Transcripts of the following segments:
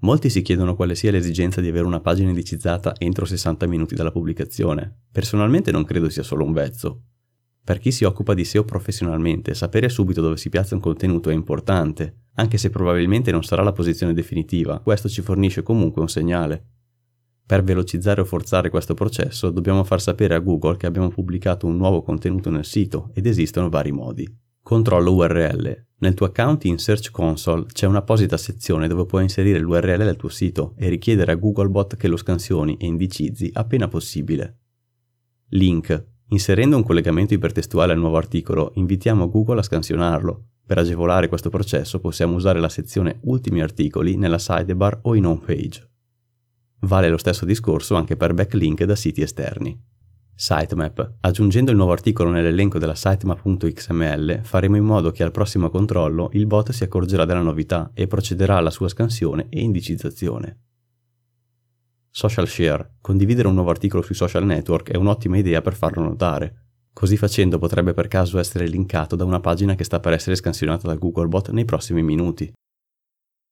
Molti si chiedono quale sia l'esigenza di avere una pagina indicizzata entro 60 minuti dalla pubblicazione. Personalmente non credo sia solo un vezzo. Per chi si occupa di SEO professionalmente, sapere subito dove si piazza un contenuto è importante, anche se probabilmente non sarà la posizione definitiva, questo ci fornisce comunque un segnale. Per velocizzare o forzare questo processo dobbiamo far sapere a Google che abbiamo pubblicato un nuovo contenuto nel sito ed esistono vari modi. Controllo URL. Nel tuo account in Search Console c'è un'apposita sezione dove puoi inserire l'URL del tuo sito e richiedere a Googlebot che lo scansioni e indicizzi appena possibile. Link. Inserendo un collegamento ipertestuale al nuovo articolo, invitiamo Google a scansionarlo. Per agevolare questo processo possiamo usare la sezione Ultimi articoli nella sidebar o in home page. Vale lo stesso discorso anche per backlink da siti esterni. Sitemap. Aggiungendo il nuovo articolo nell'elenco della sitemap.xml faremo in modo che al prossimo controllo il bot si accorgerà della novità e procederà alla sua scansione e indicizzazione. Social share. Condividere un nuovo articolo sui social network è un'ottima idea per farlo notare. Così facendo potrebbe per caso essere linkato da una pagina che sta per essere scansionata da Googlebot nei prossimi minuti.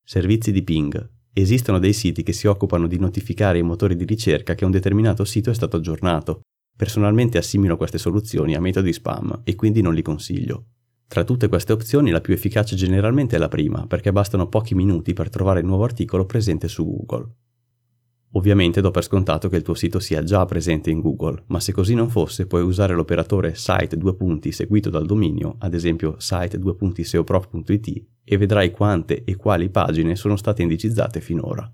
Servizi di ping. Esistono dei siti che si occupano di notificare ai motori di ricerca che un determinato sito è stato aggiornato Personalmente assimilo queste soluzioni a metodi spam e quindi non li consiglio. Tra tutte queste opzioni la più efficace generalmente è la prima, perché bastano pochi minuti per trovare il nuovo articolo presente su Google. Ovviamente do per scontato che il tuo sito sia già presente in Google, ma se così non fosse puoi usare l'operatore site 2 punti seguito dal dominio, ad esempio site 2 punti seoprof.it, e vedrai quante e quali pagine sono state indicizzate finora.